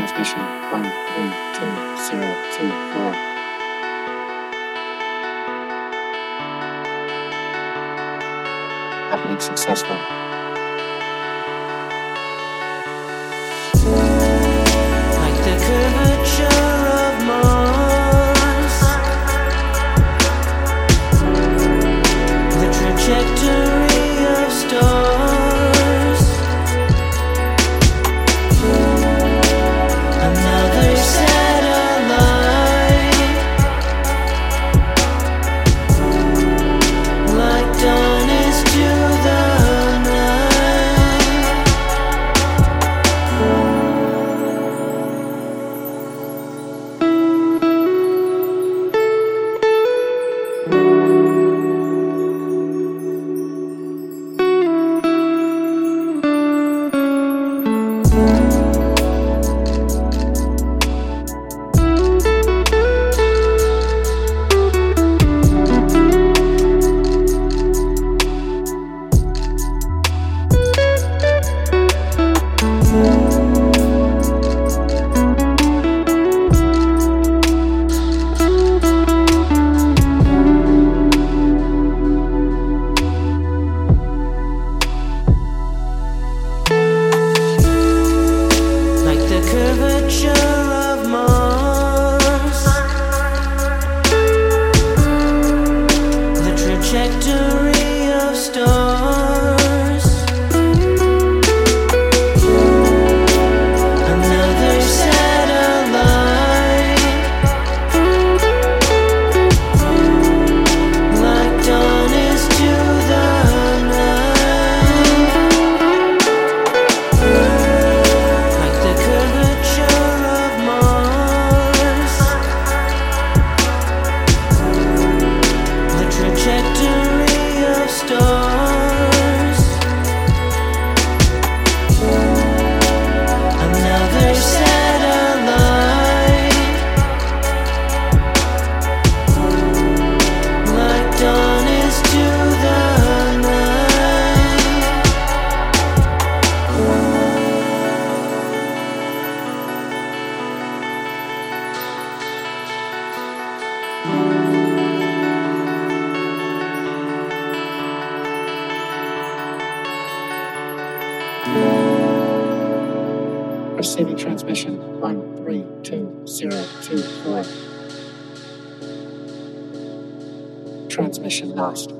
transmission one three two zero two four. Happening successful. like the curvature of Mars, the trajectory Receiving transmission one three two zero two four. Transmission lost.